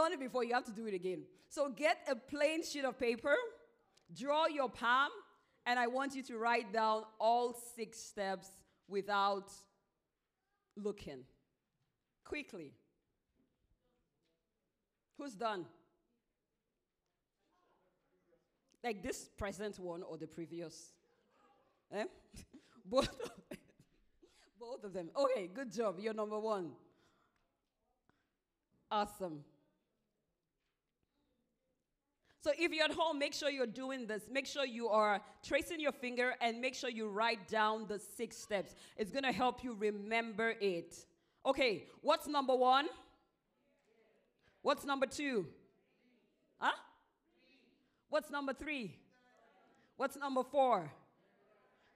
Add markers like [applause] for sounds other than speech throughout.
Done it before, you have to do it again. So get a plain sheet of paper, draw your palm, and I want you to write down all six steps without looking. Quickly. Who's done? Like this present one or the previous? Eh? [laughs] Both of. [laughs] Both of them. Okay, good job. You're number one. Awesome. So if you're at home, make sure you're doing this. Make sure you are tracing your finger and make sure you write down the six steps. It's going to help you remember it. Okay, what's number one? What's number two? Huh? What's number three? What's number four?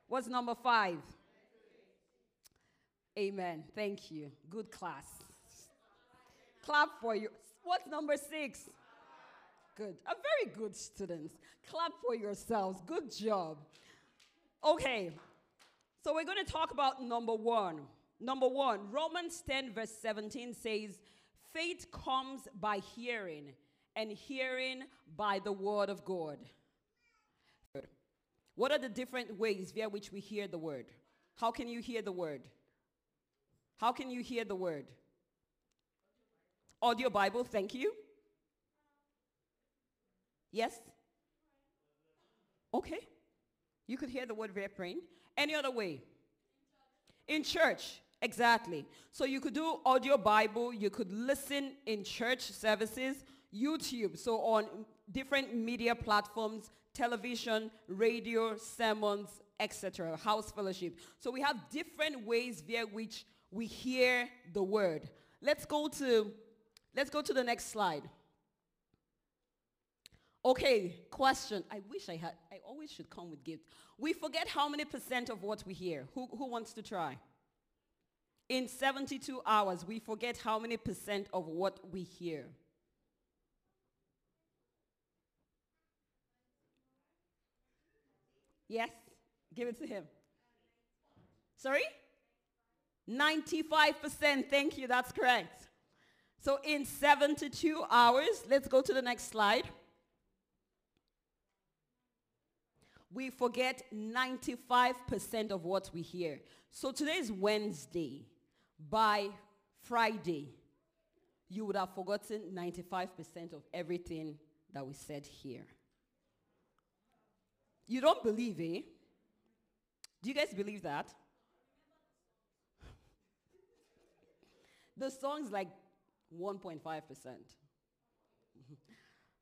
What's number five? Amen. Thank you. Good class. Clap for you. What's number six? Good. A very good students. Clap for yourselves. Good job. Okay. So we're going to talk about number one. Number one, Romans 10, verse 17 says, Faith comes by hearing, and hearing by the word of God. What are the different ways via which we hear the word? How can you hear the word? How can you hear the word? Audio Bible, thank you. Yes? Okay. You could hear the word praying. Any other way? In church, exactly. So you could do audio Bible, you could listen in church services, YouTube, so on different media platforms, television, radio, sermons, etc., house fellowship. So we have different ways via which we hear the word. Let's go to let's go to the next slide. Okay, question. I wish I had I always should come with gifts. We forget how many percent of what we hear. Who who wants to try? In 72 hours, we forget how many percent of what we hear. Yes? Give it to him. Sorry? 95%. Thank you. That's correct. So in 72 hours, let's go to the next slide. We forget 95% of what we hear. So today is Wednesday. By Friday, you would have forgotten 95% of everything that we said here. You don't believe, eh? Do you guys believe that? [laughs] the song's like 1.5%.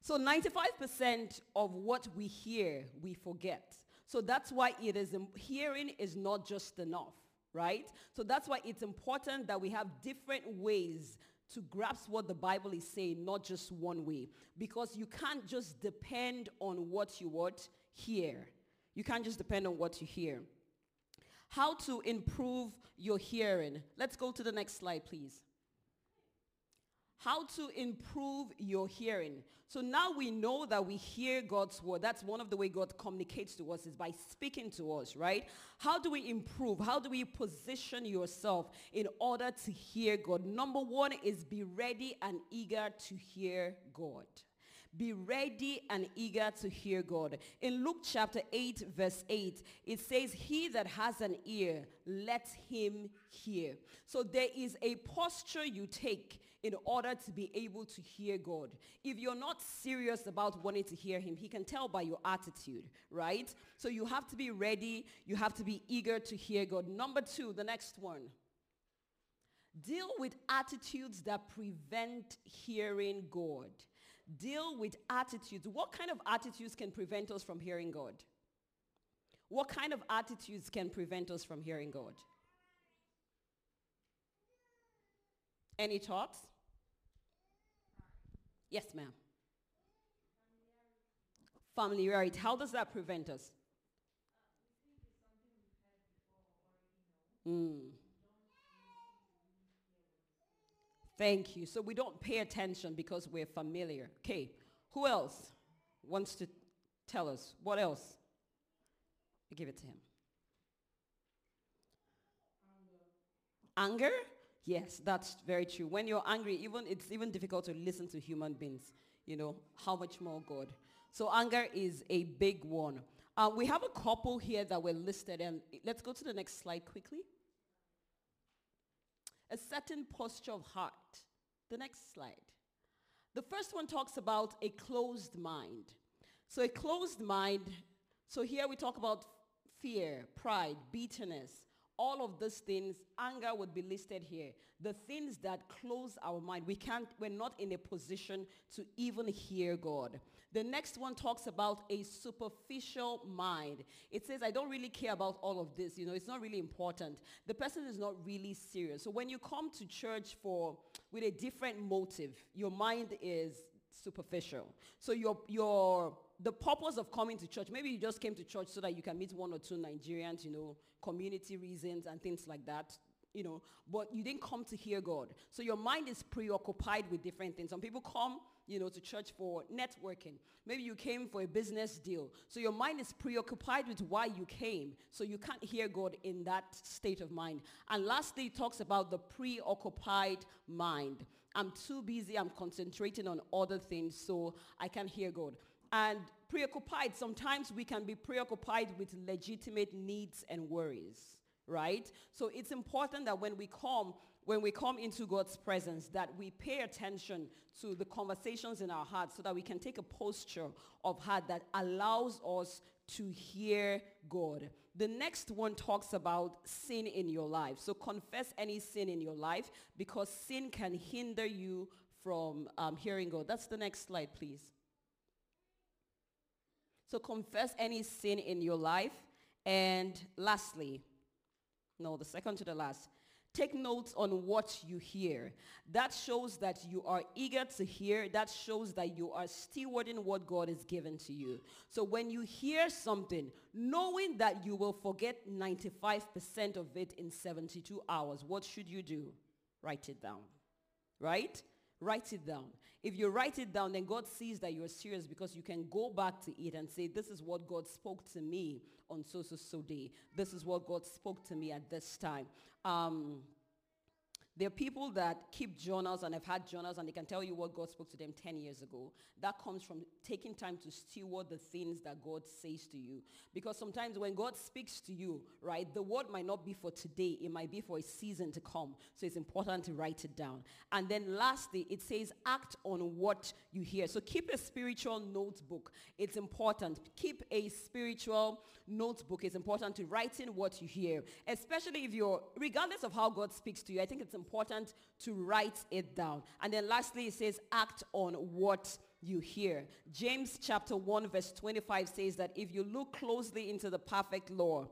so 95% of what we hear, we forget. So that's why it is, hearing is not just enough, right? So that's why it's important that we have different ways to grasp what the Bible is saying, not just one way. Because you can't just depend on what you what hear. You can't just depend on what you hear. How to improve your hearing. Let's go to the next slide, please. How to improve your hearing. So now we know that we hear God's word. That's one of the way God communicates to us is by speaking to us, right? How do we improve? How do we position yourself in order to hear God? Number one is be ready and eager to hear God. Be ready and eager to hear God. In Luke chapter 8, verse 8, it says, He that has an ear, let him hear. So there is a posture you take in order to be able to hear God. If you're not serious about wanting to hear him, he can tell by your attitude, right? So you have to be ready, you have to be eager to hear God. Number two, the next one. Deal with attitudes that prevent hearing God deal with attitudes. What kind of attitudes can prevent us from hearing God? What kind of attitudes can prevent us from hearing God? Any thoughts? Yes, ma'am. Familiarity. How does that prevent us? Mm. Thank you. So we don't pay attention because we're familiar. Okay. Who else wants to tell us? What else? Give it to him. Anger. Anger? Yes, that's very true. When you're angry, even it's even difficult to listen to human beings. You know, how much more God. So anger is a big one. Uh, we have a couple here that were listed, and let's go to the next slide quickly. A certain posture of heart. The next slide. The first one talks about a closed mind. So a closed mind, so here we talk about fear, pride, bitterness, all of these things, anger would be listed here. The things that close our mind. We can't, we're not in a position to even hear God. The next one talks about a superficial mind. It says, I don't really care about all of this. You know, it's not really important. The person is not really serious. So when you come to church for, with a different motive, your mind is superficial. So your, your, the purpose of coming to church, maybe you just came to church so that you can meet one or two Nigerians, you know, community reasons and things like that, you know, but you didn't come to hear God. So your mind is preoccupied with different things. Some people come, you know, to church for networking. Maybe you came for a business deal. So your mind is preoccupied with why you came. So you can't hear God in that state of mind. And lastly, it talks about the preoccupied mind. I'm too busy. I'm concentrating on other things so I can't hear God. And preoccupied, sometimes we can be preoccupied with legitimate needs and worries, right? So it's important that when we come, when we come into God's presence, that we pay attention to the conversations in our hearts so that we can take a posture of heart that allows us to hear God. The next one talks about sin in your life. So confess any sin in your life because sin can hinder you from um, hearing God. That's the next slide, please. So confess any sin in your life. And lastly, no, the second to the last, take notes on what you hear. That shows that you are eager to hear. That shows that you are stewarding what God has given to you. So when you hear something, knowing that you will forget 95% of it in 72 hours, what should you do? Write it down. Right? Write it down. If you write it down, then God sees that you're serious because you can go back to it and say, this is what God spoke to me on so, so, so day. This is what God spoke to me at this time. Um, there are people that keep journals and have had journals and they can tell you what God spoke to them 10 years ago. That comes from taking time to steward the things that God says to you. Because sometimes when God speaks to you, right, the word might not be for today. It might be for a season to come. So it's important to write it down. And then lastly, it says act on what you hear. So keep a spiritual notebook. It's important. Keep a spiritual notebook. It's important to write in what you hear. Especially if you're, regardless of how God speaks to you, I think it's important to write it down. And then lastly, it says act on what you hear. James chapter 1 verse 25 says that if you look closely into the perfect law,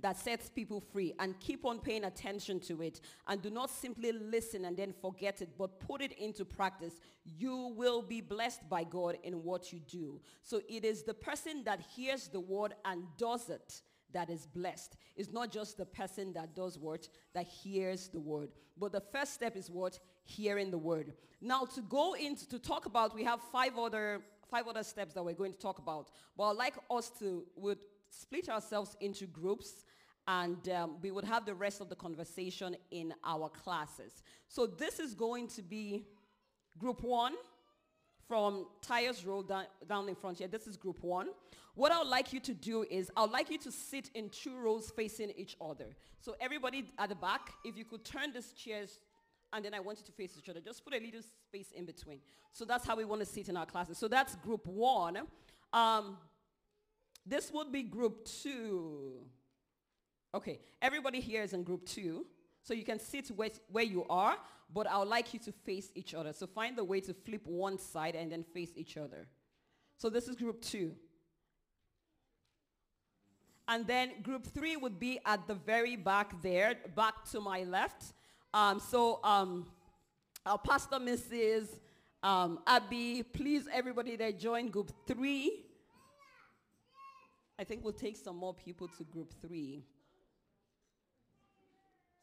that sets people free and keep on paying attention to it and do not simply listen and then forget it but put it into practice you will be blessed by god in what you do so it is the person that hears the word and does it that is blessed. It's not just the person that does what, that hears the word. But the first step is what? Hearing the word. Now to go into, to talk about, we have five other, five other steps that we're going to talk about. But I'd like us to, would split ourselves into groups and um, we would have the rest of the conversation in our classes. So this is going to be group one from Tyres Road down, down in front here. This is group one. What I would like you to do is I would like you to sit in two rows facing each other. So everybody at the back, if you could turn these chairs and then I want you to face each other. Just put a little space in between. So that's how we want to sit in our classes. So that's group one. Um, this would be group two. Okay, everybody here is in group two. So you can sit where, where you are, but I would like you to face each other. So find the way to flip one side and then face each other. So this is group two. And then group three would be at the very back there, back to my left. Um, so um, our pastor, Mrs. Um, Abby, please, everybody that join group three. I think we'll take some more people to group three.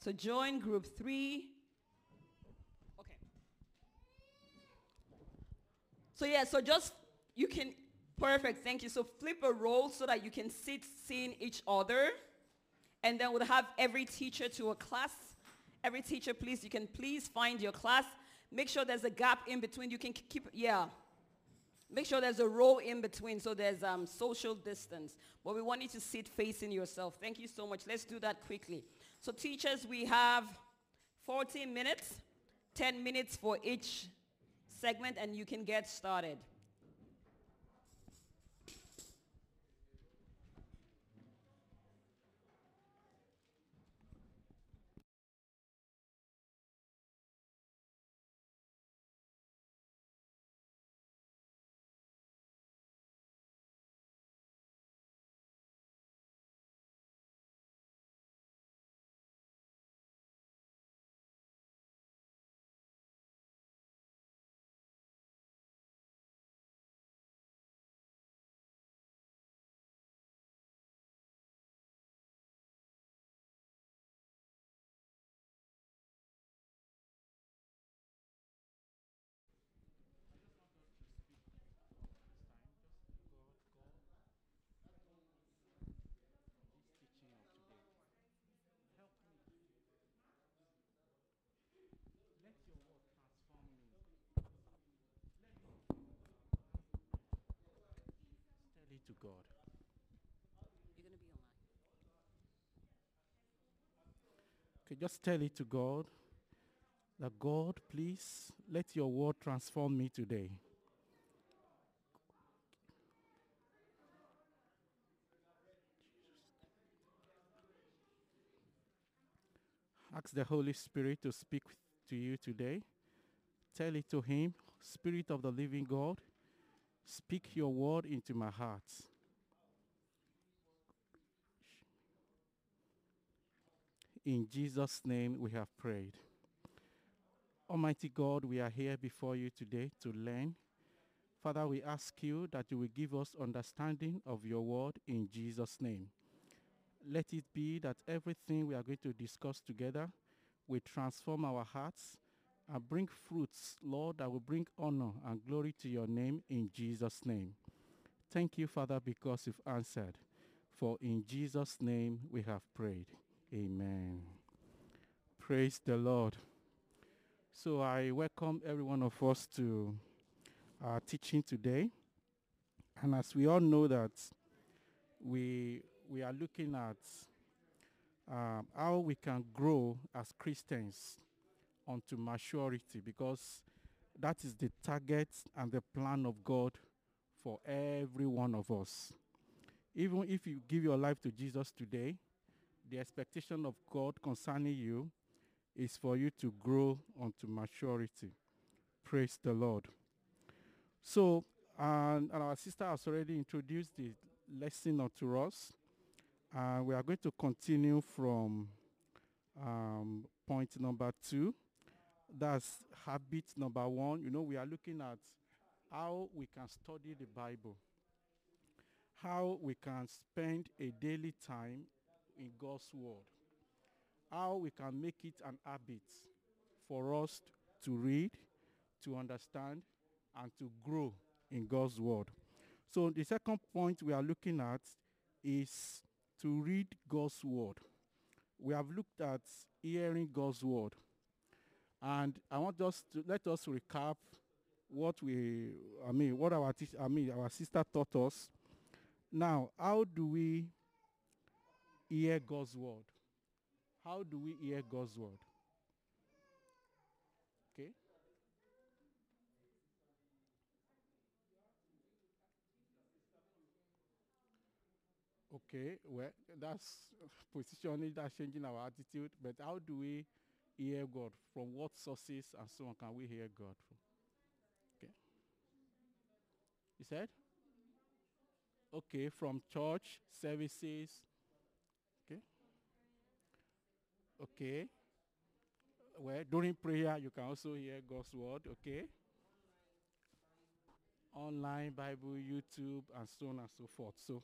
So join group three. Okay. So yeah, so just, you can, perfect, thank you. So flip a roll so that you can sit seeing each other. And then we'll have every teacher to a class. Every teacher, please, you can please find your class. Make sure there's a gap in between. You can keep, yeah. Make sure there's a row in between so there's um, social distance. But we want you to sit facing yourself. Thank you so much. Let's do that quickly. So teachers, we have 14 minutes, 10 minutes for each segment, and you can get started. to God. You're going to be online. Okay, just tell it to God that God, please let your word transform me today. Ask the Holy Spirit to speak to you today. Tell it to him, Spirit of the living God, Speak your word into my heart. In Jesus' name we have prayed. Almighty God, we are here before you today to learn. Father, we ask you that you will give us understanding of your word in Jesus' name. Let it be that everything we are going to discuss together will transform our hearts and bring fruits, Lord, that will bring honor and glory to your name in Jesus' name. Thank you, Father, because you've answered. For in Jesus' name we have prayed. Amen. Praise the Lord. So I welcome every one of us to our teaching today. And as we all know that we, we are looking at um, how we can grow as Christians unto maturity because that is the target and the plan of God for every one of us. Even if you give your life to Jesus today, the expectation of God concerning you is for you to grow unto maturity. Praise the Lord. So, and, and our sister has already introduced the lesson to us. And we are going to continue from um, point number two. That's habit number one. You know, we are looking at how we can study the Bible, how we can spend a daily time in God's Word, how we can make it an habit for us to read, to understand, and to grow in God's Word. So the second point we are looking at is to read God's Word. We have looked at hearing God's Word. And I want us to let us recap what we, I mean, what our I mean, our sister taught us. Now, how do we hear God's word? How do we hear God's word? Okay. Okay, well, that's [laughs] positioning, that's changing our attitude. But how do we hear God? From what sources and so on can we hear God from? Okay. You said? Okay, from church services. Okay. Okay. Well, during prayer, you can also hear God's word. Okay. online Bible, YouTube, and so on and so forth. So,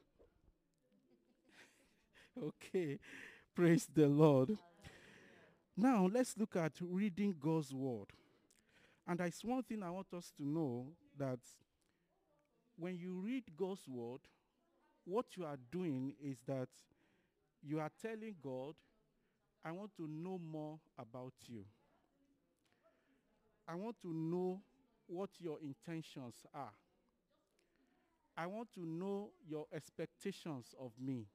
[laughs] okay, praise the Lord. Now, let's look at reading God's word. And there's one thing I want us to know that when you read God's word, what you are doing is that you are telling God, I want to know more about you. I want to know what your intentions are. I want to know your expectations of me.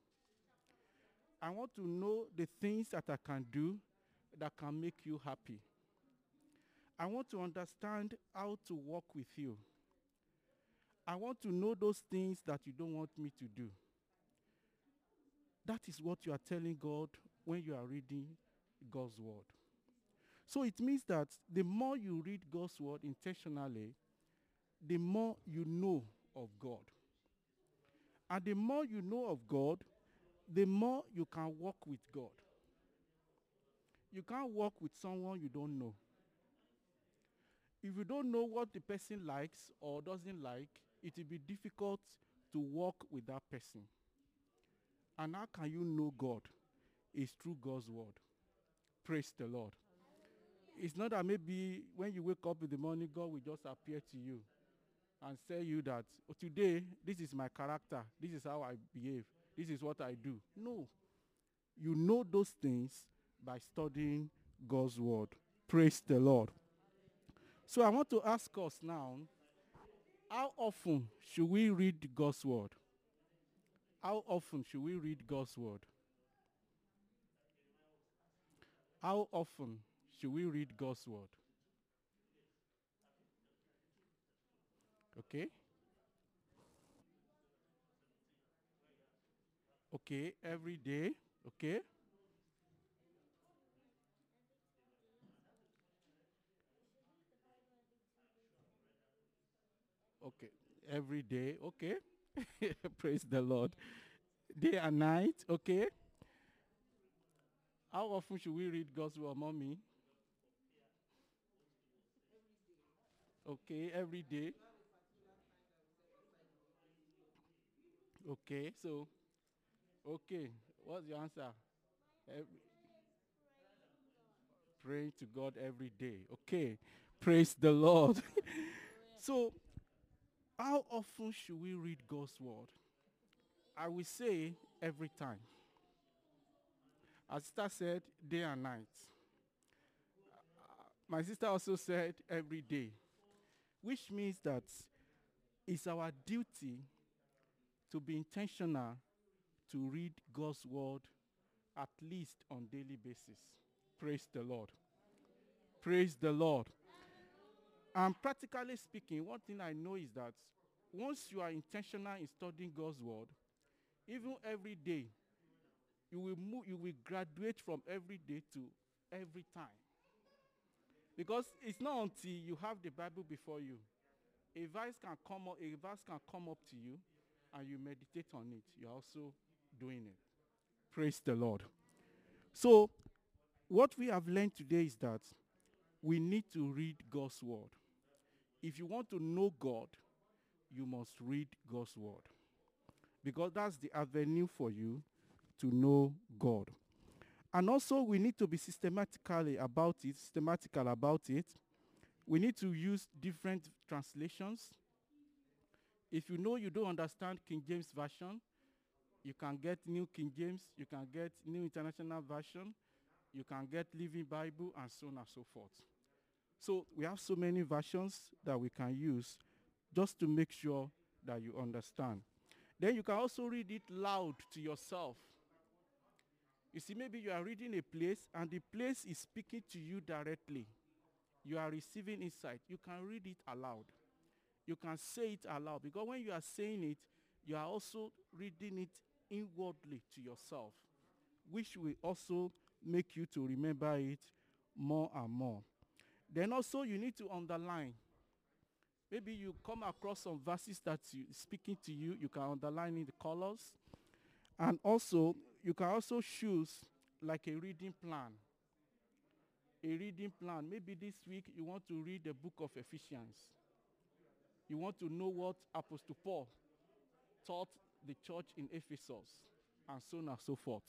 I want to know the things that I can do that can make you happy. I want to understand how to work with you. I want to know those things that you don't want me to do. That is what you are telling God when you are reading God's word. So it means that the more you read God's word intentionally, the more you know of God. And the more you know of God, the more you can walk with God. You can't walk with someone you don't know. If you don't know what the person likes or doesn't like, it will be difficult to walk with that person. And how can you know God? It's through God's word. Praise the Lord. It's not that maybe when you wake up in the morning, God will just appear to you and say you that oh, today this is my character, this is how I behave, this is what I do. No. You know those things by studying God's word. Praise the Lord. So I want to ask us now, how often should we read God's word? How often should we read God's word? How often should we read God's word? Okay? Okay, every day. Okay? Okay, every day. Okay? [laughs] Praise the Lord. Day and night. Okay? How often should we read God's word, mommy? Okay, every day. Okay, so, okay, what's your answer? Every, praying to God every day. Okay, praise the Lord. [laughs] so, how often should we read God's word? I will say every time. As sister said, day and night. My sister also said every day, which means that it's our duty to be intentional to read God's word at least on daily basis. Praise the Lord. Praise the Lord. And practically speaking, one thing I know is that once you are intentional in studying God's word, even every day, you will move, you will graduate from every day to every time. Because it's not until you have the Bible before you. A verse can come up, a verse can come up to you and you meditate on it. You're also doing it. Praise the Lord. So, what we have learned today is that we need to read God's word. If you want to know God, you must read God's word. Because that's the avenue for you to know God. And also we need to be systematically about it, systematical about it. We need to use different translations. If you know you don't understand King James Version, you can get New King James, you can get New International Version, you can get Living Bible, and so on and so forth. So we have so many versions that we can use just to make sure that you understand. Then you can also read it loud to yourself. You see, maybe you are reading a place and the place is speaking to you directly. You are receiving insight. You can read it aloud. You can say it aloud because when you are saying it, you are also reading it inwardly to yourself, which will also make you to remember it more and more. Then also you need to underline. Maybe you come across some verses that you speaking to you, you can underline in the colors. And also, you can also choose like a reading plan. A reading plan. Maybe this week you want to read the book of Ephesians. You want to know what Apostle Paul taught the church in Ephesus, and so on and so forth.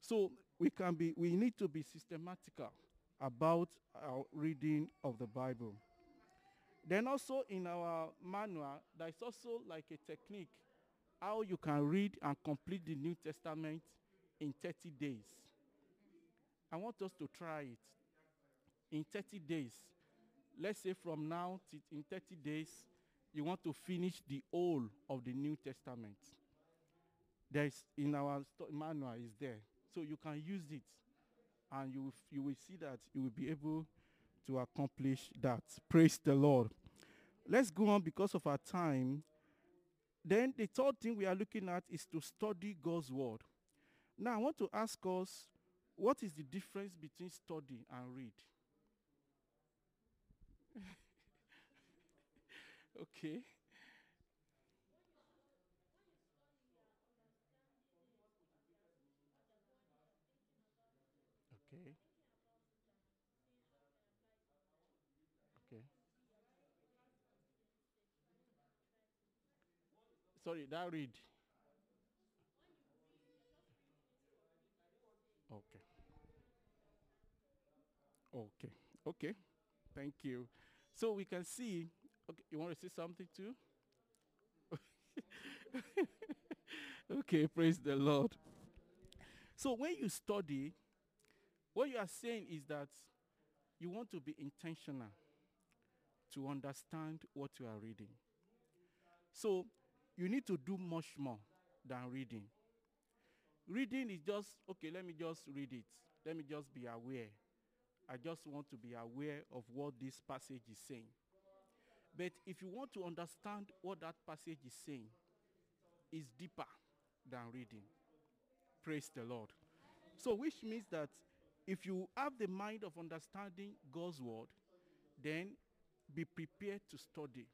So we can be, we need to be systematical about our reading of the Bible. Then also in our manual, there is also like a technique how you can read and complete the New Testament in 30 days. I want us to try it. In 30 days, let's say from now to in 30 days, you want to finish the whole of the New Testament. There is in our manual is there, so you can use it, and you you will see that you will be able to accomplish that. Praise the Lord. Let's go on because of our time. Then the third thing we are looking at is to study God's word. Now I want to ask us what is the difference between study and read? [laughs] okay. Okay. Sorry, now read. Okay. Okay. Okay. Thank you. So we can see. Okay, you want to say something too? [laughs] okay, praise the Lord. So when you study, what you are saying is that you want to be intentional to understand what you are reading. So you need to do much more than reading. Reading is just, okay, let me just read it. Let me just be aware. I just want to be aware of what this passage is saying. But if you want to understand what that passage is saying, is deeper than reading. Praise the Lord. So, which means that if you have the mind of understanding God's word, then be prepared to study.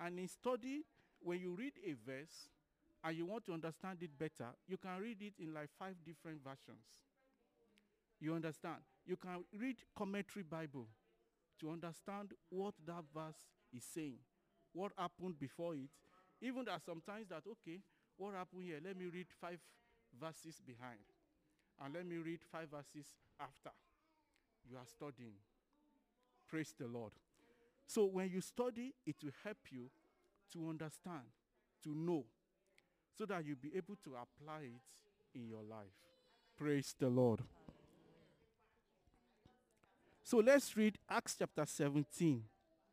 And in study, when you read a verse and you want to understand it better, you can read it in like five different versions. You understand? You can read commentary Bible to understand what that verse is saying, what happened before it. Even that sometimes that okay, what happened here? Let me read five verses behind, and let me read five verses after. You are studying. Praise the Lord. So when you study, it will help you to understand, to know, so that you'll be able to apply it in your life. Praise the Lord. So let's read Acts chapter 17,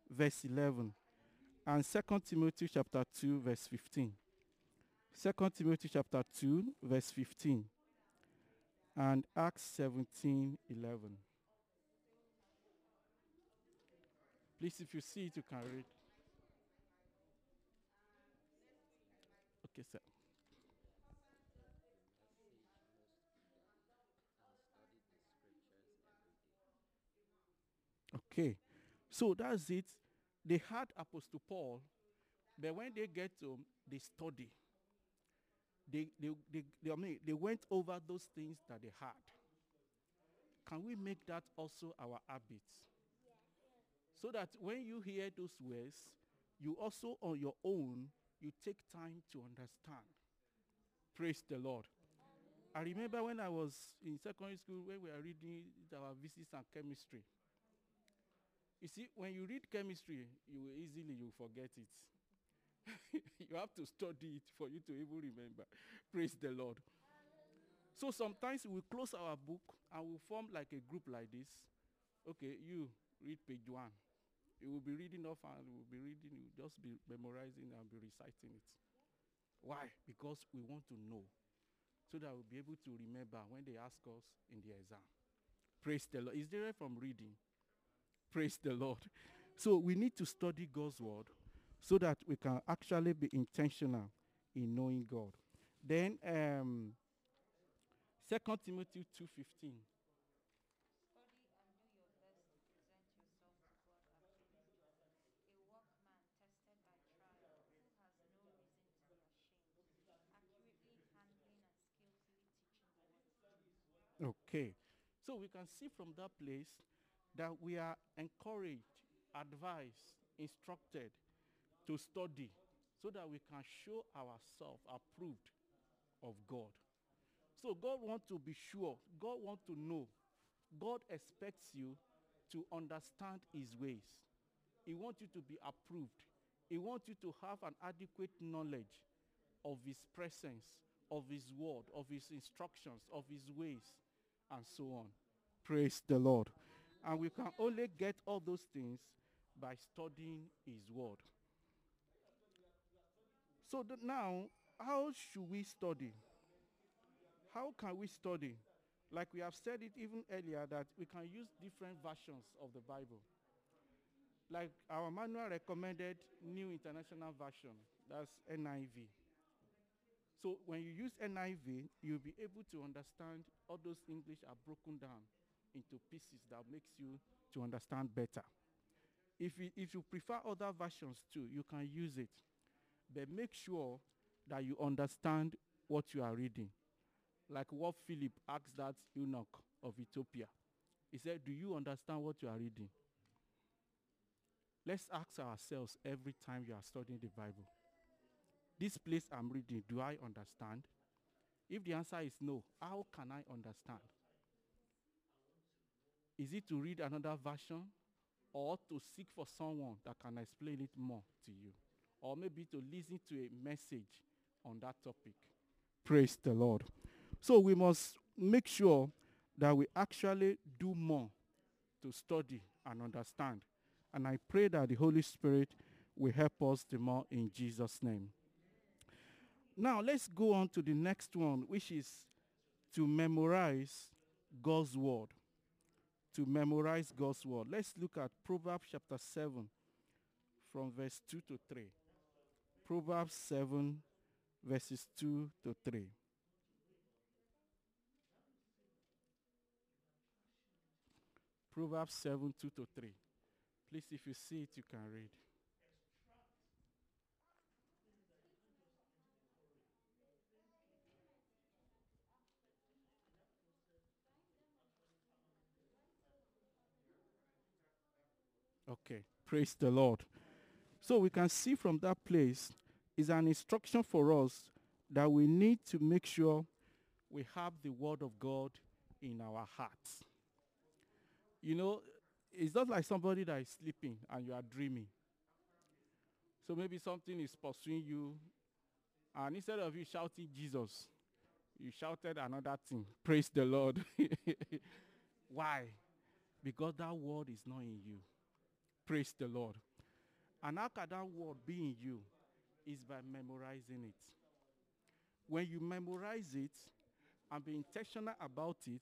verse 11, and 2 Timothy chapter 2, verse 15. 2 Timothy chapter 2, verse 15, and Acts 17, 11. Please, if you see it, you can read. Okay, sir. Okay, so that's it. They had Apostle Paul, but when they get to um, they study. They, they, they, they, I mean, they went over those things that they had. Can we make that also our habit? So that when you hear those words, you also on your own, you take time to understand. Praise the Lord. I remember when I was in secondary school when we were reading our physics and chemistry. You see, when you read chemistry, you easily you forget it. [laughs] you have to study it for you to even remember. Praise the Lord. So sometimes we close our book and we form like a group like this. Okay, you read page one. You will be reading off and we will be reading, you will just be memorizing and be reciting it. Why? Because we want to know. So that we'll be able to remember when they ask us in the exam. Praise the Lord. Is there from reading? Praise the Lord. So we need to study God's word so that we can actually be intentional in knowing God. Then um 2 Timothy 2:15. Okay. So we can see from that place that we are encouraged, advised, instructed to study so that we can show ourselves approved of God. So God wants to be sure. God wants to know. God expects you to understand his ways. He wants you to be approved. He wants you to have an adequate knowledge of his presence, of his word, of his instructions, of his ways, and so on. Praise the Lord. And we can only get all those things by studying his word. So now, how should we study? How can we study? Like we have said it even earlier that we can use different versions of the Bible. Like our manual recommended New International Version, that's NIV. So when you use NIV, you'll be able to understand all those English are broken down into pieces that makes you to understand better. If you, if you prefer other versions too, you can use it. But make sure that you understand what you are reading. Like what Philip asked that eunuch of Ethiopia. He said, Do you understand what you are reading? Let's ask ourselves every time you are studying the Bible. This place I'm reading, do I understand? If the answer is no, how can I understand? Is it to read another version or to seek for someone that can explain it more to you? Or maybe to listen to a message on that topic? Praise the Lord. So we must make sure that we actually do more to study and understand. And I pray that the Holy Spirit will help us the more in Jesus' name. Now let's go on to the next one, which is to memorize God's word. To memorize God's word. Let's look at Proverbs chapter 7 from verse 2 to 3. Proverbs 7 verses 2 to 3. Proverbs 7 2 to 3. Please, if you see it, you can read. Okay, praise the Lord. So we can see from that place is an instruction for us that we need to make sure we have the word of God in our hearts. You know, it's not like somebody that is sleeping and you are dreaming. So maybe something is pursuing you, and instead of you shouting Jesus, you shouted another thing. Praise the Lord. [laughs] Why? Because that word is not in you. Praise the Lord. And how can that word be in you? Is by memorizing it. When you memorize it and be intentional about it,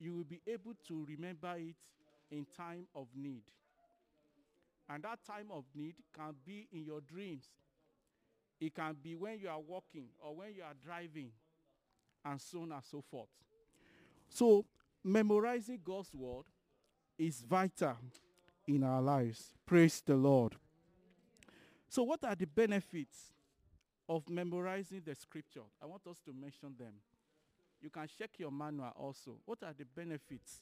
you will be able to remember it in time of need. And that time of need can be in your dreams. It can be when you are walking or when you are driving and so on and so forth. So memorizing God's word is vital in our lives. Praise the Lord. So what are the benefits of memorizing the scripture? I want us to mention them. You can check your manual also. What are the benefits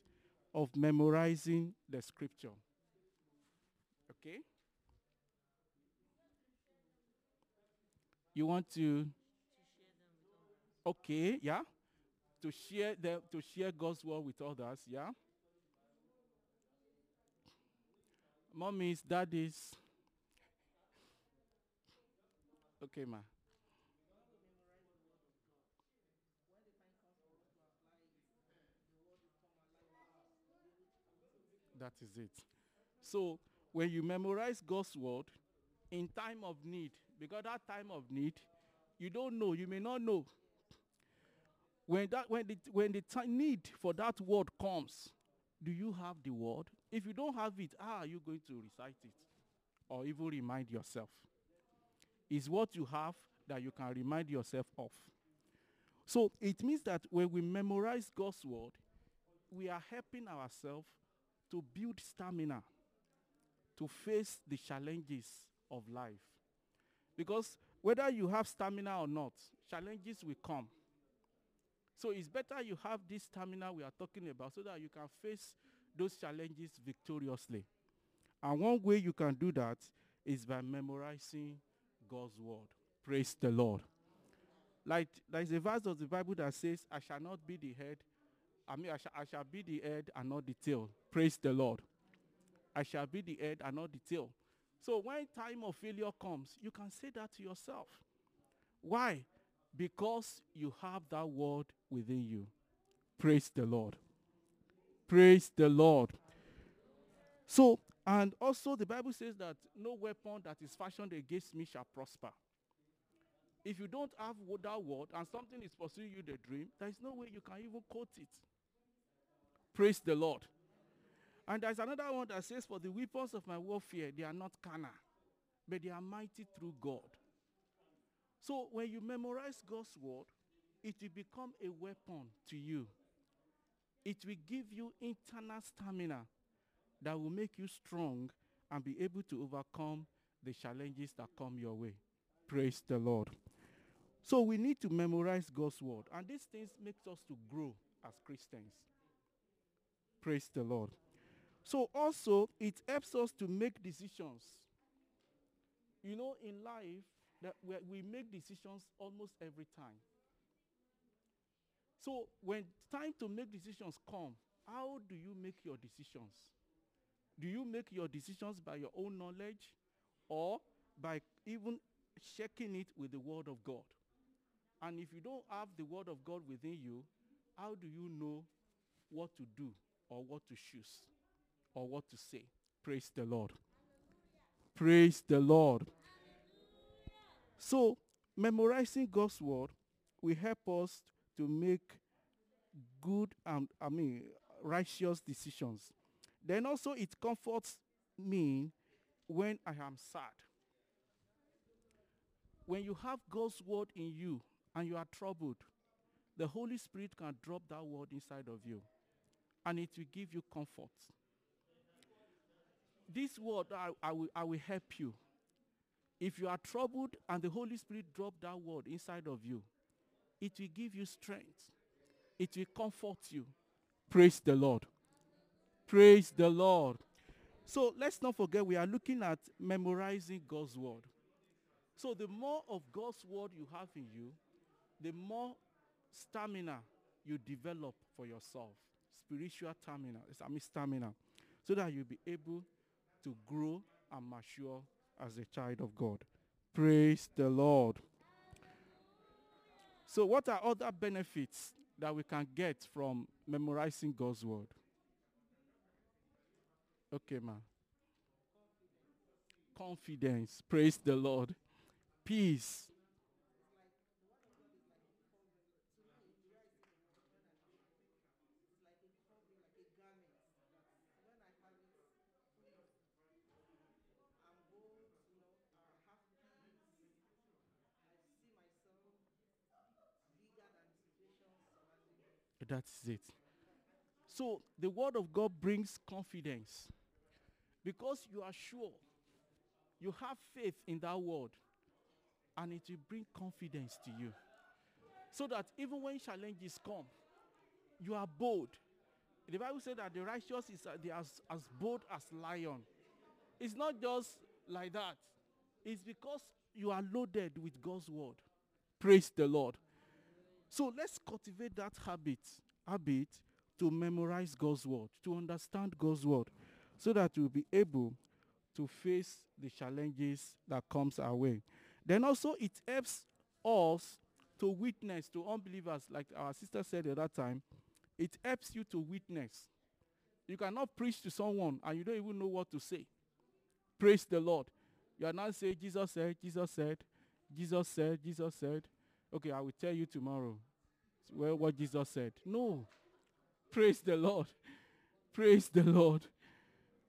of memorizing the scripture? Okay? You want to Okay, yeah? To share the to share God's word with others, yeah? Mommies, daddies. Okay, ma. That is it. So when you memorize God's word in time of need, because that time of need, you don't know, you may not know. When that when the when the need for that word comes, do you have the word? If you don't have it, how are you going to recite it? Or even remind yourself? It's what you have that you can remind yourself of. So it means that when we memorize God's word, we are helping ourselves to build stamina to face the challenges of life. Because whether you have stamina or not, challenges will come. So it's better you have this stamina we are talking about so that you can face those challenges victoriously. And one way you can do that is by memorizing God's word. Praise the Lord. Like there's a verse of the Bible that says, I shall not be the head. I mean, I shall, I shall be the head and not the tail. Praise the Lord. I shall be the head and not the tail. So when time of failure comes, you can say that to yourself. Why? Because you have that word within you. Praise the Lord. Praise the Lord. So, and also the Bible says that no weapon that is fashioned against me shall prosper. If you don't have that word and something is pursuing you the dream, there is no way you can even quote it. Praise the Lord. And there's another one that says, For the weapons of my warfare, they are not carnal, but they are mighty through God. So when you memorize God's word, it will become a weapon to you. It will give you internal stamina that will make you strong and be able to overcome the challenges that come your way. Praise the Lord. So we need to memorize God's word. And these things makes us to grow as Christians. Praise the Lord. So also it helps us to make decisions. You know, in life, that we make decisions almost every time. So when time to make decisions come, how do you make your decisions? Do you make your decisions by your own knowledge or by even checking it with the word of God? And if you don't have the word of God within you, how do you know what to do or what to choose or what to say? Praise the Lord. Praise the Lord. So, memorizing God's word will help us to make good and I mean righteous decisions. Then also it comforts me when I am sad. When you have God's word in you and you are troubled, the Holy Spirit can drop that word inside of you and it will give you comfort. This word, I, I, will, I will help you. If you are troubled and the Holy Spirit drop that word inside of you, it will give you strength. It will comfort you. Praise the Lord. Praise the Lord. So let's not forget we are looking at memorizing God's word. So the more of God's word you have in you, the more stamina you develop for yourself. Spiritual stamina, I mean stamina. So that you'll be able to grow and mature as a child of God. Praise the Lord. So, what are other benefits that we can get from memorizing God's word? Okay, ma. Confidence. Praise the Lord. Peace. That's it. So the word of God brings confidence because you are sure, you have faith in that word, and it will bring confidence to you. So that even when challenges come, you are bold. The Bible says that the righteous is uh, as, as bold as lion. It's not just like that. It's because you are loaded with God's word. Praise the Lord. So let's cultivate that habit, habit to memorize God's word, to understand God's word, so that we'll be able to face the challenges that comes our way. Then also it helps us to witness to unbelievers, like our sister said at that time. It helps you to witness. You cannot preach to someone and you don't even know what to say. Praise the Lord. You are not saying Jesus said, Jesus said, Jesus said, Jesus said okay, I will tell you tomorrow well, what Jesus said. No. Praise the Lord. Praise the Lord.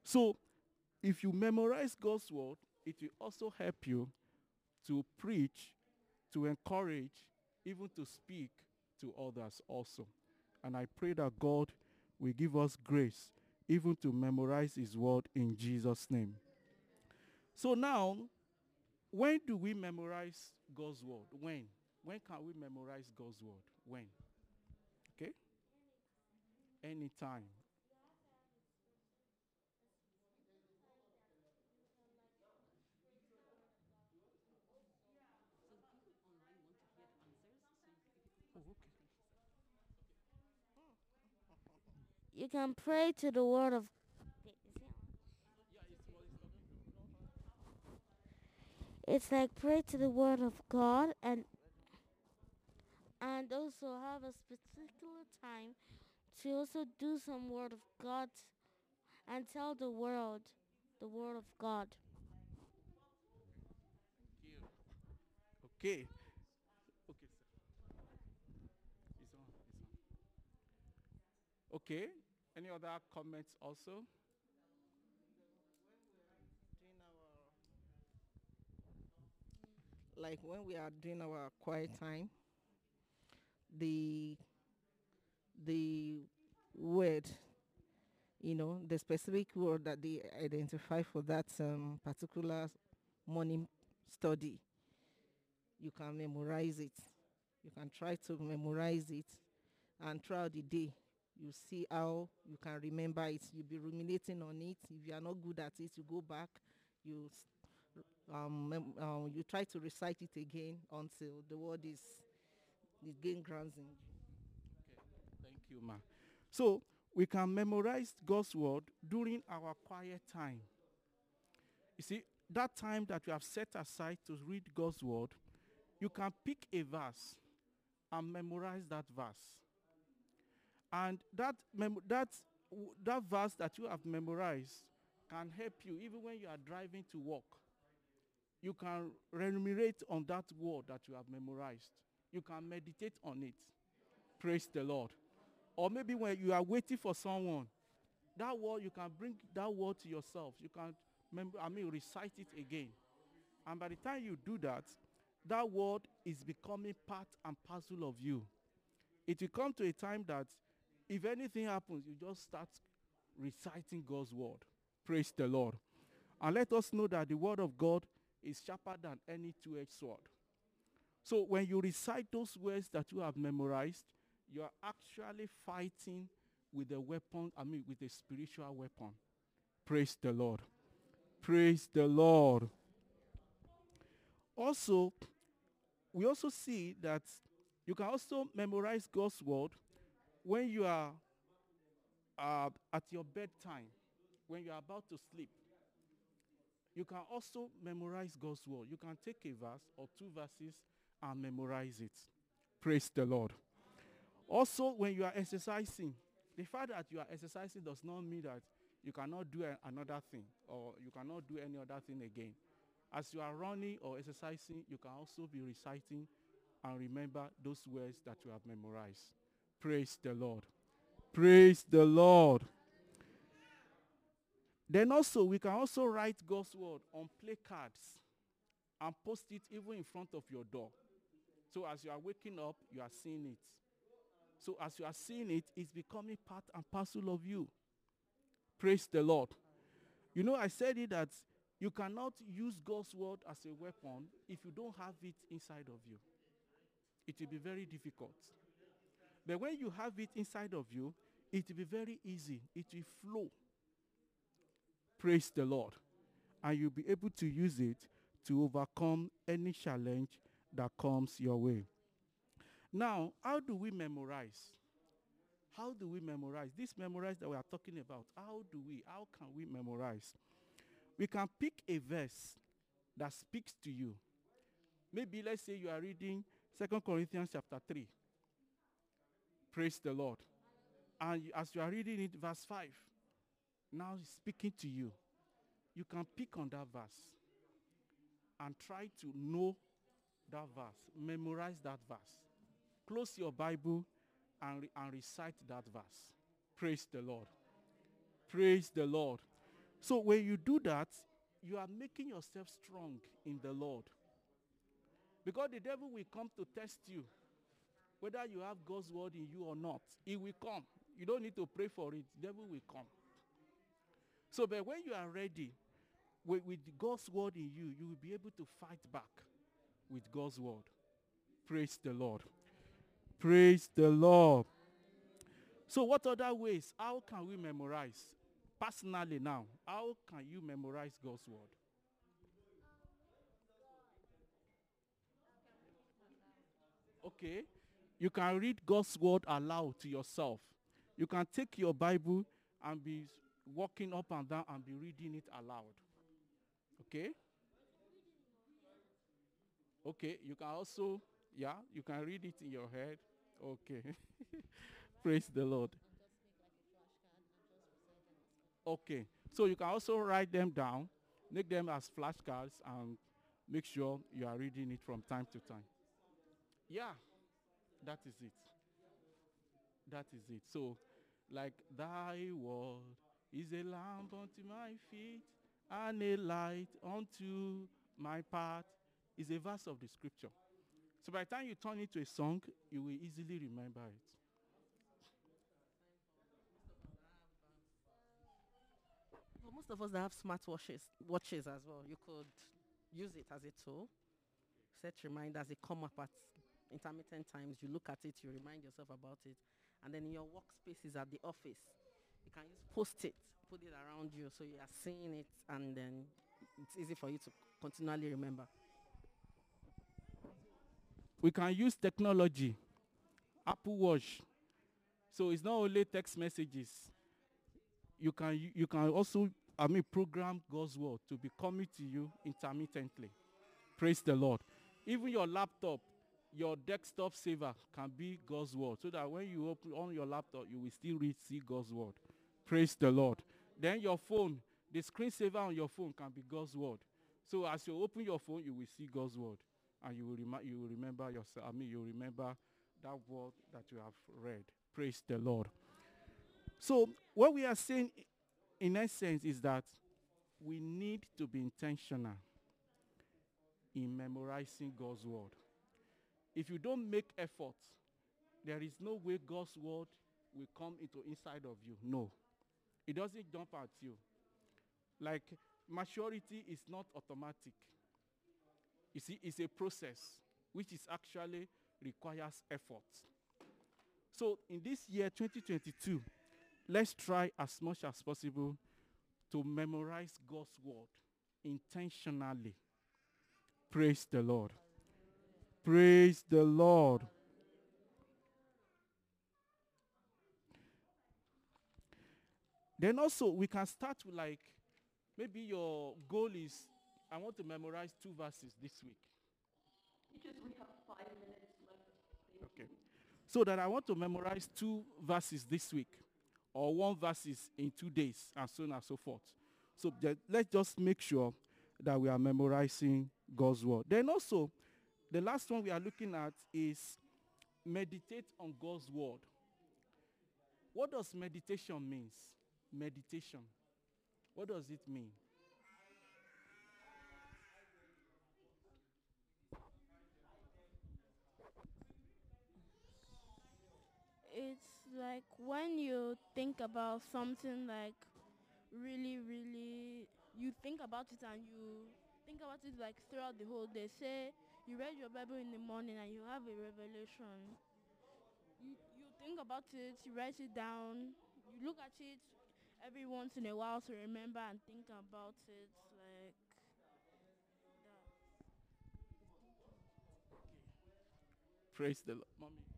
So, if you memorize God's word, it will also help you to preach, to encourage, even to speak to others also. And I pray that God will give us grace even to memorize his word in Jesus' name. So now, when do we memorize God's word? When? When can we memorize God's word? When? Okay? Anytime. Oh, you can pray to the word of it's like pray to the word of God and and also have a particular time to also do some word of God and tell the world the word of God. Okay. Okay, sir. It's on. It's on. Okay. Any other comments also? like when we are doing our quiet time, the the word, you know, the specific word that they identify for that um, particular morning study, you can memorize it. You can try to memorize it, and throughout the day, you see how you can remember it. You'll be ruminating on it. If you are not good at it, you go back, you um, um, you try to recite it again until the word is it gain grounds in. Okay, thank you, ma. So we can memorize God's word during our quiet time. You see, that time that you have set aside to read God's word, you can pick a verse and memorize that verse. And that that that verse that you have memorized can help you even when you are driving to work. You can ruminate on that word that you have memorized. You can meditate on it. Praise the Lord. Or maybe when you are waiting for someone, that word you can bring that word to yourself. You can remember, I mean, recite it again. And by the time you do that, that word is becoming part and parcel of you. It will come to a time that if anything happens, you just start reciting God's word. Praise the Lord. And let us know that the word of God is sharper than any two edged sword. So when you recite those words that you have memorized, you are actually fighting with a weapon, I mean, with a spiritual weapon. Praise the Lord. Praise the Lord. Also, we also see that you can also memorize God's word when you are uh, at your bedtime, when you are about to sleep. You can also memorize God's word. You can take a verse or two verses and memorize it. Praise the Lord. Also, when you are exercising, the fact that you are exercising does not mean that you cannot do a- another thing or you cannot do any other thing again. As you are running or exercising, you can also be reciting and remember those words that you have memorized. Praise the Lord. Praise the Lord. Then also, we can also write God's word on placards and post it even in front of your door. So as you are waking up, you are seeing it. So as you are seeing it, it's becoming part and parcel of you. Praise the Lord. You know, I said it that you cannot use God's word as a weapon if you don't have it inside of you. It will be very difficult. But when you have it inside of you, it will be very easy. It will flow. Praise the Lord. And you'll be able to use it to overcome any challenge that comes your way. Now, how do we memorize? How do we memorize? This memorize that we are talking about, how do we, how can we memorize? We can pick a verse that speaks to you. Maybe let's say you are reading Second Corinthians chapter 3. Praise the Lord. And as you are reading it, verse 5, now speaking to you. You can pick on that verse and try to know that verse, memorize that verse. Close your Bible and, re- and recite that verse. Praise the Lord. Praise the Lord. So when you do that, you are making yourself strong in the Lord. Because the devil will come to test you, whether you have God's word in you or not. He will come. You don't need to pray for it. The devil will come. So, but when you are ready with, with God's word in you, you will be able to fight back with God's word. Praise the Lord. Praise the Lord. So, what other ways? How can we memorize? Personally, now, how can you memorize God's word? Okay. You can read God's word aloud to yourself. You can take your Bible and be walking up and down and be reading it aloud. Okay? Okay, you can also, yeah, you can read it in your head. Okay. [laughs] Praise the Lord. Okay, so you can also write them down, make them as flashcards, and make sure you are reading it from time to time. Yeah, that is it. That is it. So, like, thy word is a lamp unto my feet and a light unto my path is a verse of the scripture. So by the time you turn it to a song, you will easily remember it. Most of us that have smart watches, watches as well, you could use it as a tool. Set reminders, they come up at intermittent times. You look at it, you remind yourself about it. And then in your workspaces at the office, you can use post-it, put it around you so you are seeing it and then it's easy for you to continually remember. We can use technology, Apple Watch. So it's not only text messages. You can you can also I mean program God's word to be coming to you intermittently. Praise the Lord. Even your laptop, your desktop saver can be God's word, so that when you open on your laptop, you will still read see God's word. Praise the Lord. Then your phone, the screensaver on your phone can be God's word. So as you open your phone, you will see God's word, and you will remi- you will remember yourself. I mean, you will remember that word that you have read. Praise the Lord. So what we are saying, in essence, is that we need to be intentional in memorizing God's word. If you don't make effort, there is no way God's word will come into inside of you. No. It doesn't jump at you. Like maturity is not automatic. You see, it's a process which is actually requires effort. So in this year 2022, let's try as much as possible to memorize God's word intentionally. Praise the Lord. Praise the Lord. Then also we can start with like maybe your goal is I want to memorize two verses this week. Okay. So that I want to memorize two verses this week or one verses in two days and so on and so forth. So let's just make sure that we are memorizing God's word. Then also, the last one we are looking at is meditate on God's word. What does meditation means? Meditation. What does it mean? It's like when you think about something like really really you think about it and you think about it like throughout the whole day say you read your bible in the morning and you have a revelation you, you think about it you write it down you look at it every once in a while to remember and think about it like. Praise the Lord. Mommy.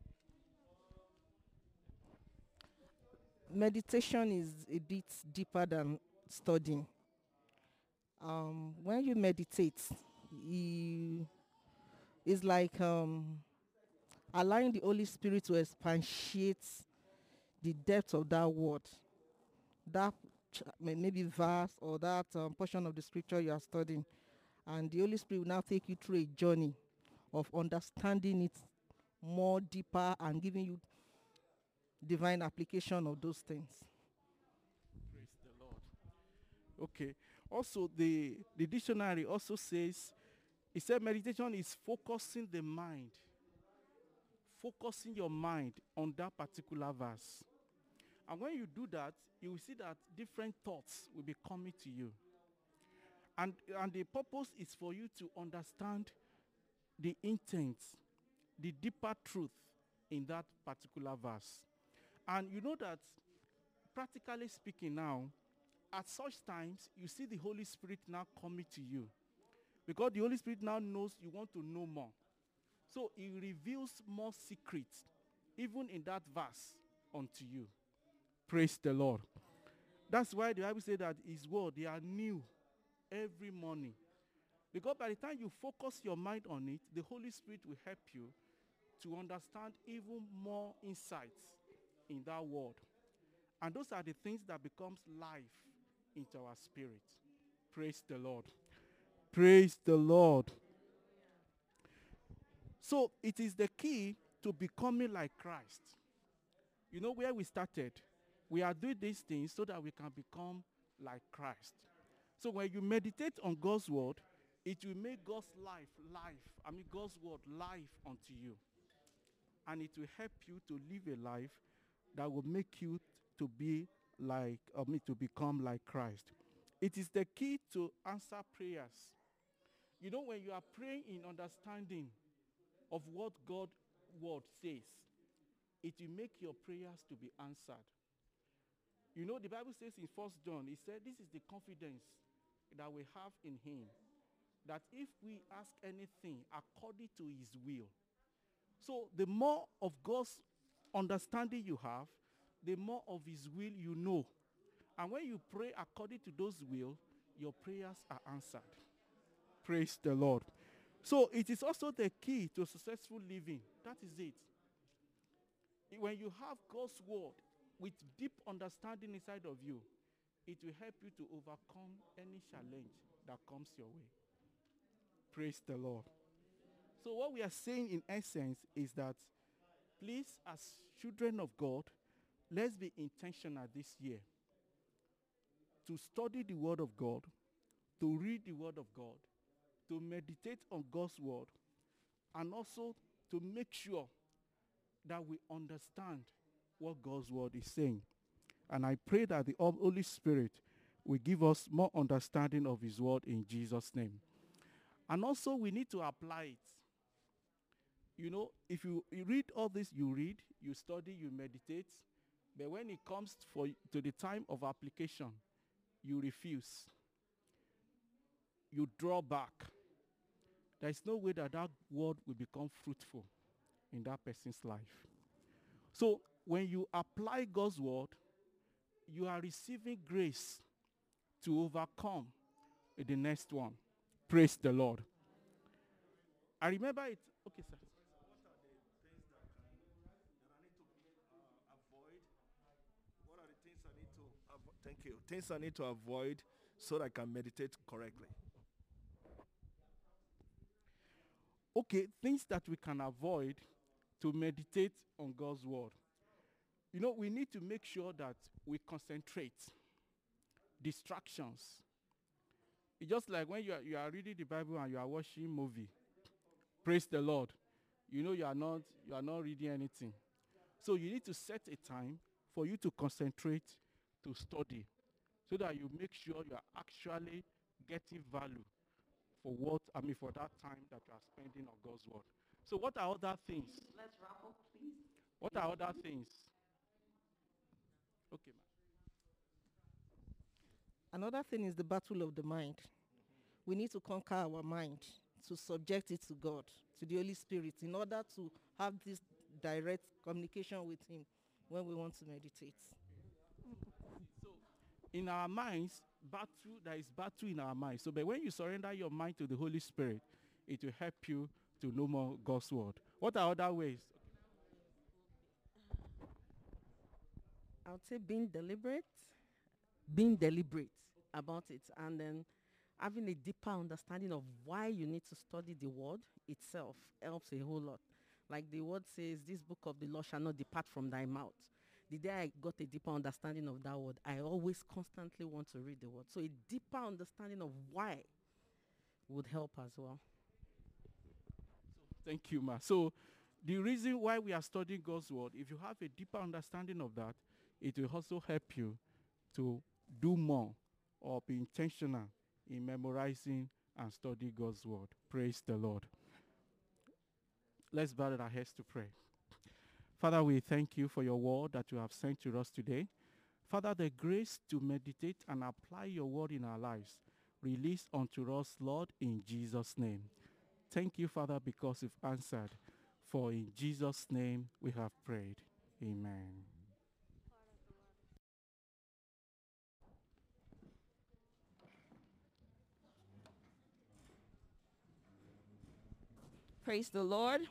Meditation is a bit deeper than studying. Um, when you meditate, you, it's like um, allowing the Holy Spirit to expatiate the depth of that word, that maybe verse or that um, portion of the scripture you are studying, and the Holy Spirit will now take you through a journey of understanding it more deeper and giving you divine application of those things. Praise the Lord. Okay. Also, the, the dictionary also says, it said meditation is focusing the mind, focusing your mind on that particular verse. And when you do that, you will see that different thoughts will be coming to you. And, and the purpose is for you to understand the intent, the deeper truth in that particular verse. And you know that, practically speaking, now, at such times, you see the Holy Spirit now coming to you. Because the Holy Spirit now knows you want to know more. So he reveals more secrets, even in that verse, unto you. Praise the Lord. That's why the Bible says that His word, they are new every morning. Because by the time you focus your mind on it, the Holy Spirit will help you to understand even more insights in that word. And those are the things that becomes life into our spirit. Praise the Lord. Praise the Lord. So it is the key to becoming like Christ. You know where we started? We are doing these things so that we can become like Christ. So when you meditate on God's word, it will make God's life life. I mean God's word life unto you. And it will help you to live a life that will make you to be like or me to become like Christ. It is the key to answer prayers. You know when you are praying in understanding of what God word says, it will make your prayers to be answered. You know, the Bible says in First John, it said, This is the confidence that we have in him. That if we ask anything according to his will. So the more of God's understanding you have, the more of his will you know. And when you pray according to those will, your prayers are answered. Praise the Lord. So it is also the key to successful living. That is it. When you have God's word with deep understanding inside of you, it will help you to overcome any challenge that comes your way. Praise the Lord. So what we are saying in essence is that please as children of God, let's be intentional this year to study the word of God, to read the word of God, to meditate on God's word, and also to make sure that we understand what God's word is saying. And I pray that the Holy Spirit will give us more understanding of his word in Jesus' name. And also we need to apply it. You know, if you, you read all this, you read, you study, you meditate, but when it comes for, to the time of application, you refuse. You draw back. There is no way that that word will become fruitful in that person's life. So when you apply God's word, you are receiving grace to overcome the next one. Praise the Lord. I remember it. Okay, sir. Thank you. Things I need to avoid so that I can meditate correctly. Okay, things that we can avoid to meditate on God's word. You know, we need to make sure that we concentrate. Distractions. It's just like when you are, you are reading the Bible and you are watching movie. Praise the Lord. You know you are not you are not reading anything. So you need to set a time for you to concentrate to study so that you make sure you are actually getting value for what I mean for that time that you are spending on God's word. So what are other things? Let's wrap up, please. What are other things? Okay, ma'am. Another thing is the battle of the mind. We need to conquer our mind, to subject it to God, to the Holy Spirit, in order to have this direct communication with Him when we want to meditate. In our minds, battle there is battle in our minds. So but when you surrender your mind to the Holy Spirit, it will help you to know more God's word. What are other ways? I would say being deliberate, being deliberate about it, and then having a deeper understanding of why you need to study the word itself helps a whole lot. Like the word says, this book of the law shall not depart from thy mouth. The day I got a deeper understanding of that word, I always constantly want to read the word. So a deeper understanding of why would help as well. Thank you, Ma. So the reason why we are studying God's word, if you have a deeper understanding of that, it will also help you to do more or be intentional in memorizing and studying God's word. Praise the Lord. Let's bow our heads to pray. Father, we thank you for your word that you have sent to us today. Father, the grace to meditate and apply your word in our lives, release unto us, Lord, in Jesus' name. Thank you, Father, because you've answered. For in Jesus' name we have prayed. Amen. Praise the Lord.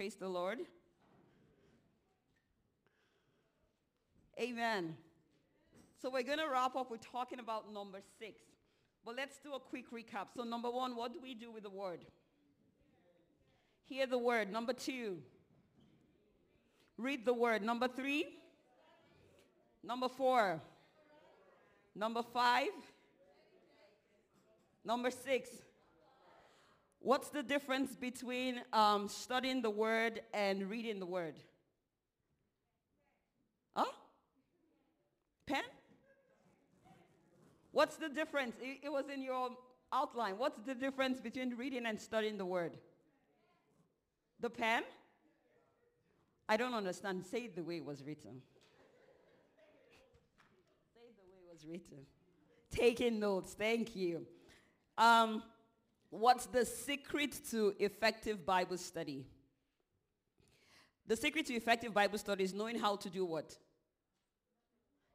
Praise the Lord. Amen. So we're going to wrap up with talking about number six. But let's do a quick recap. So number one, what do we do with the word? Hear the word. Number two, read the word. Number three, number four, number five, number six, What's the difference between um, studying the word and reading the word? Huh? Pen? What's the difference? It, it was in your outline. What's the difference between reading and studying the word? The pen? I don't understand. Say it the way it was written. Say it the way it was written. Taking notes. Thank you. Um, What's the secret to effective Bible study? The secret to effective Bible study is knowing how to do what?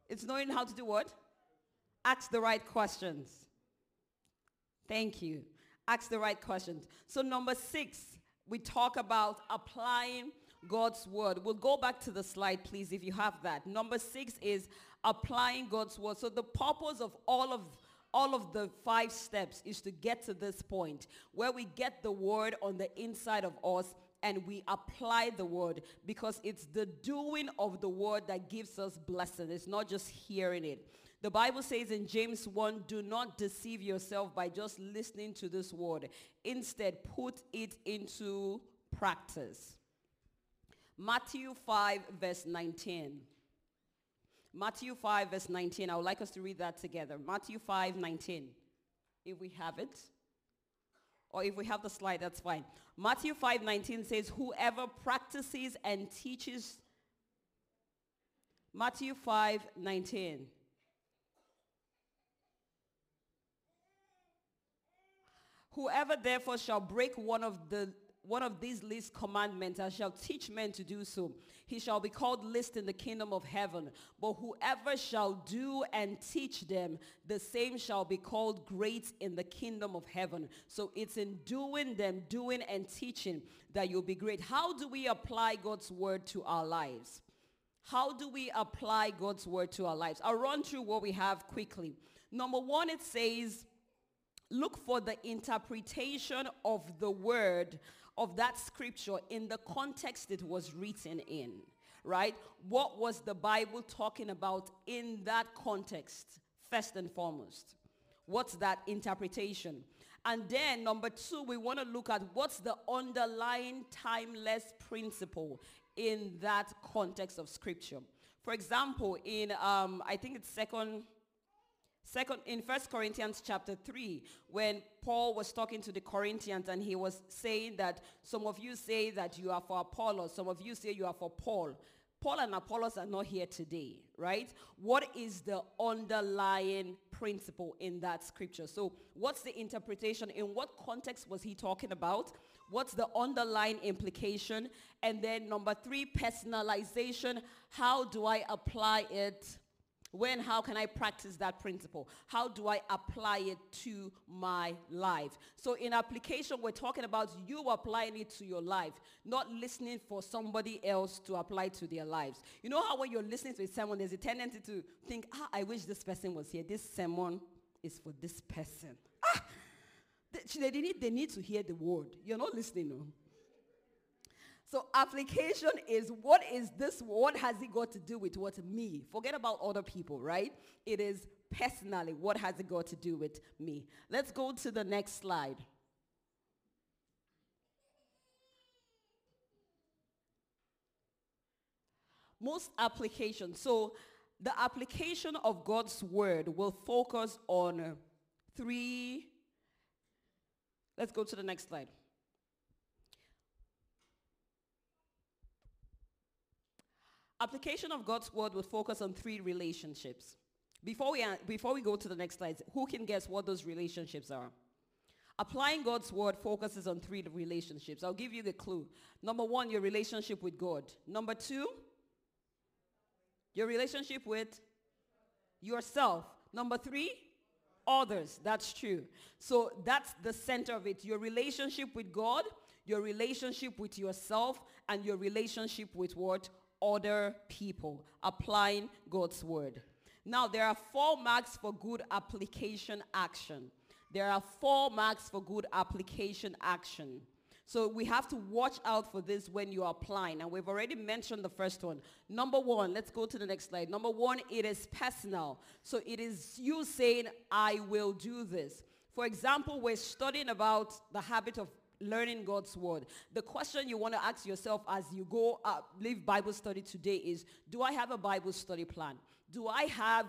It's knowing how to do what? Ask the right questions. Thank you. Ask the right questions. So number six, we talk about applying God's word. We'll go back to the slide, please, if you have that. Number six is applying God's word. So the purpose of all of all of the five steps is to get to this point where we get the word on the inside of us and we apply the word because it's the doing of the word that gives us blessing. It's not just hearing it. The Bible says in James 1, do not deceive yourself by just listening to this word. Instead, put it into practice. Matthew 5, verse 19. Matthew 5 verse 19. I would like us to read that together. Matthew 5, 19. If we have it. Or if we have the slide, that's fine. Matthew 5, 19 says, whoever practices and teaches. Matthew 5, 19. Whoever therefore shall break one of the one of these least commandments I shall teach men to do so. He shall be called least in the kingdom of heaven. But whoever shall do and teach them, the same shall be called great in the kingdom of heaven. So it's in doing them, doing and teaching that you'll be great. How do we apply God's word to our lives? How do we apply God's word to our lives? I'll run through what we have quickly. Number one, it says, look for the interpretation of the word of that scripture in the context it was written in, right? What was the Bible talking about in that context, first and foremost? What's that interpretation? And then number two, we want to look at what's the underlying timeless principle in that context of scripture. For example, in um, I think it's second Second, in First Corinthians chapter 3, when Paul was talking to the Corinthians and he was saying that some of you say that you are for Apollos, some of you say you are for Paul. Paul and Apollos are not here today, right? What is the underlying principle in that scripture? So what's the interpretation? In what context was he talking about? What's the underlying implication? And then number three, personalization. How do I apply it when, how can I practice that principle? How do I apply it to my life? So in application, we're talking about you applying it to your life, not listening for somebody else to apply to their lives. You know how when you're listening to someone, there's a tendency to think, ah, I wish this person was here. This sermon is for this person. Ah, they, they, need, they need to hear the word. You're not listening, no? So application is what is this? What has it got to do with what me? Forget about other people, right? It is personally, what has it got to do with me? Let's go to the next slide. Most applications. So the application of God's word will focus on three. Let's go to the next slide. Application of God's word will focus on three relationships. Before we, uh, before we go to the next slide, who can guess what those relationships are? Applying God's word focuses on three relationships. I'll give you the clue. Number one, your relationship with God. Number two, your relationship with yourself. Number three, others. That's true. So that's the center of it. Your relationship with God, your relationship with yourself, and your relationship with what? Other people. Applying God's word. Now, there are four marks for good application action. There are four marks for good application action. So we have to watch out for this when you are applying. And we've already mentioned the first one. Number one, let's go to the next slide. Number one, it is personal. So it is you saying, I will do this. For example, we're studying about the habit of learning God's word. The question you want to ask yourself as you go uh, leave Bible study today is, do I have a Bible study plan? Do I have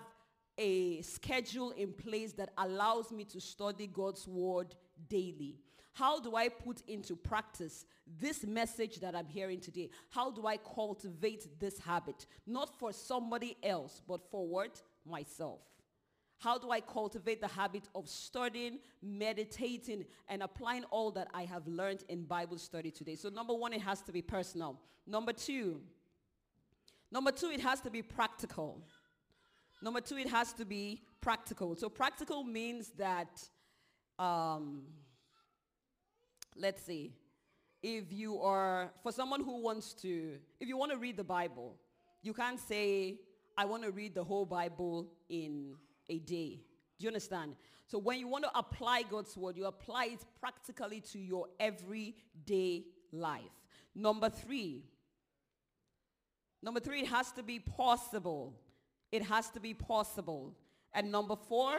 a schedule in place that allows me to study God's word daily? How do I put into practice this message that I'm hearing today? How do I cultivate this habit? Not for somebody else, but for what? Myself. How do I cultivate the habit of studying, meditating, and applying all that I have learned in Bible study today? So number one, it has to be personal. Number two, number two, it has to be practical. Number two, it has to be practical. So practical means that um, let's see, if you are, for someone who wants to, if you want to read the Bible, you can't say, I want to read the whole Bible in a day. Do you understand? So when you want to apply God's word, you apply it practically to your everyday life. Number three, number three, it has to be possible. It has to be possible. And number four,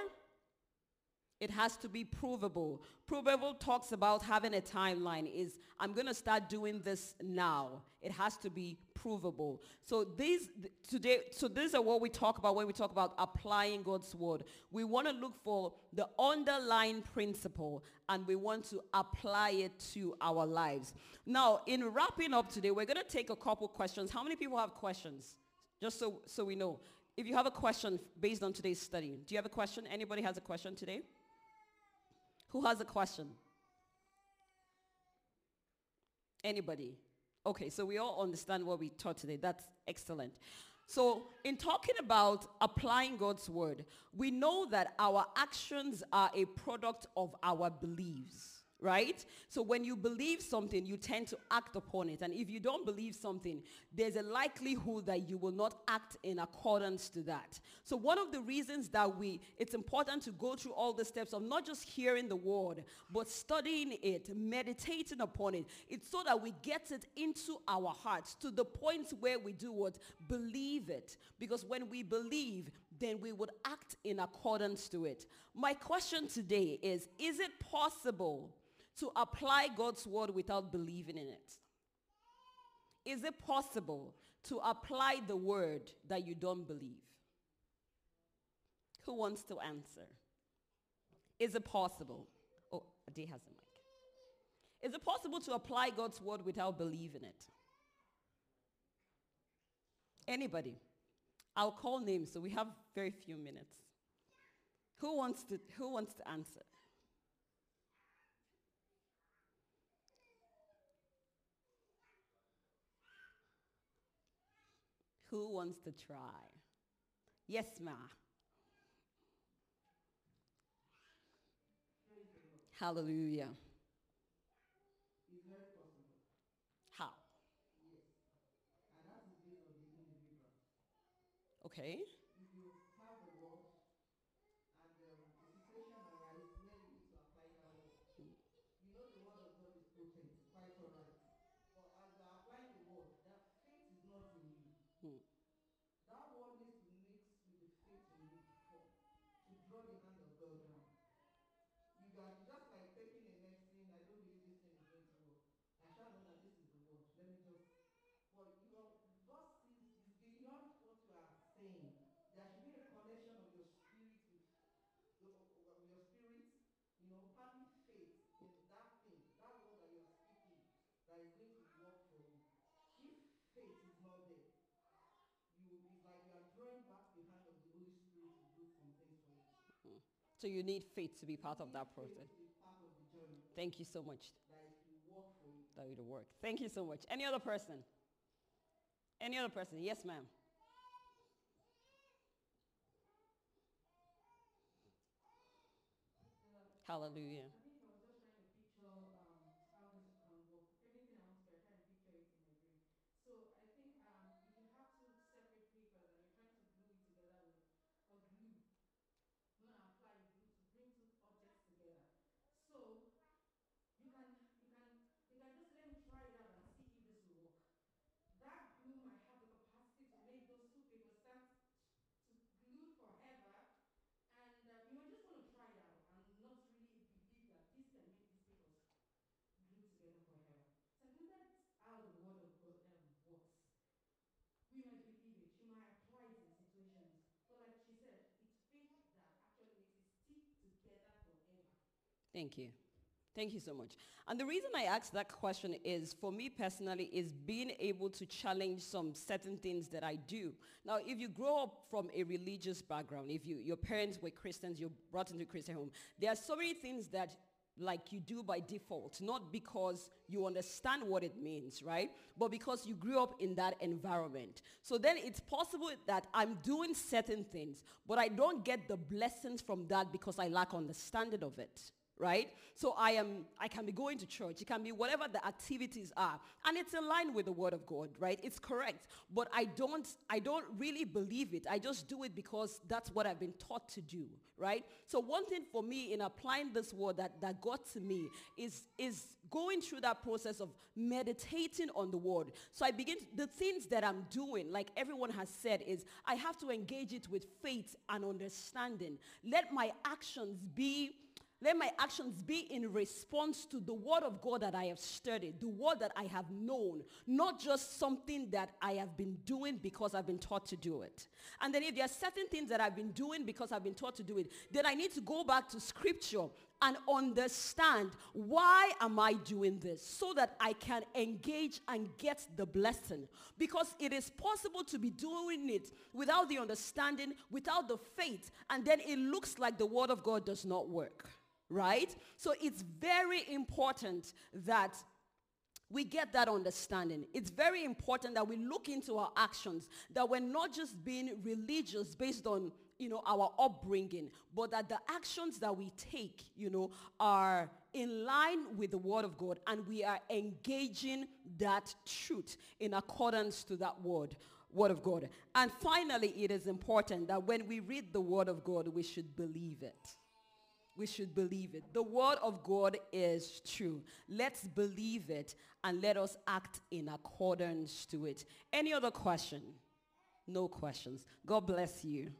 it has to be provable. Provable talks about having a timeline is I'm going to start doing this now. It has to be provable. So these today so these are what we talk about when we talk about applying God's word. We want to look for the underlying principle and we want to apply it to our lives. Now, in wrapping up today, we're going to take a couple questions. How many people have questions? Just so so we know. If you have a question based on today's study, do you have a question? Anybody has a question today? Who has a question? Anybody? Okay, so we all understand what we taught today. That's excellent. So in talking about applying God's word, we know that our actions are a product of our beliefs right? So when you believe something, you tend to act upon it. And if you don't believe something, there's a likelihood that you will not act in accordance to that. So one of the reasons that we, it's important to go through all the steps of not just hearing the word, but studying it, meditating upon it. It's so that we get it into our hearts to the point where we do what? Believe it. Because when we believe, then we would act in accordance to it. My question today is, is it possible to apply God's word without believing in it? Is it possible to apply the word that you don't believe? Who wants to answer? Is it possible? Oh, Ade has a mic. Is it possible to apply God's word without believing it? Anybody? I'll call names, so we have very few minutes. Who wants to, who wants to answer? Who wants to try? Yes, ma. Hallelujah. How? Okay. So you need faith to be part of that process. Thank you so much. That it will work. Thank you so much. Any other person? Any other person? Yes, ma'am. Hallelujah. Thank you. Thank you so much. And the reason I asked that question is, for me personally, is being able to challenge some certain things that I do. Now, if you grow up from a religious background, if you, your parents were Christians, you're brought into a Christian home, there are so many things that like you do by default, not because you understand what it means, right? But because you grew up in that environment. So then it's possible that I'm doing certain things, but I don't get the blessings from that because I lack understanding of it right? So I am, I can be going to church. It can be whatever the activities are. And it's in line with the word of God, right? It's correct. But I don't, I don't really believe it. I just do it because that's what I've been taught to do, right? So one thing for me in applying this word that, that got to me is, is going through that process of meditating on the word. So I begin, the things that I'm doing, like everyone has said, is I have to engage it with faith and understanding. Let my actions be let my actions be in response to the word of God that I have studied, the word that I have known, not just something that I have been doing because I've been taught to do it. And then if there are certain things that I've been doing because I've been taught to do it, then I need to go back to scripture and understand why am I doing this so that I can engage and get the blessing. Because it is possible to be doing it without the understanding, without the faith, and then it looks like the word of God does not work right? So it's very important that we get that understanding. It's very important that we look into our actions, that we're not just being religious based on, you know, our upbringing, but that the actions that we take, you know, are in line with the word of God and we are engaging that truth in accordance to that word word of God. And finally, it is important that when we read the word of God, we should believe it we should believe it. The word of God is true. Let's believe it and let us act in accordance to it. Any other question? No questions. God bless you.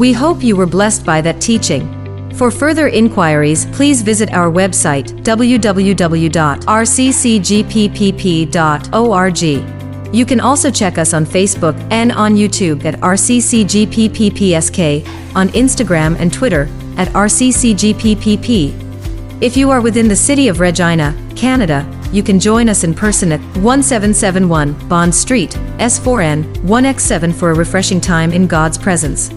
We hope you were blessed by that teaching. For further inquiries, please visit our website www.rccgppp.org. You can also check us on Facebook and on YouTube at RCCGPPPSK, on Instagram and Twitter at RCCGPPP. If you are within the city of Regina, Canada, you can join us in person at 1771 Bond Street, S4N, 1X7 for a refreshing time in God's presence.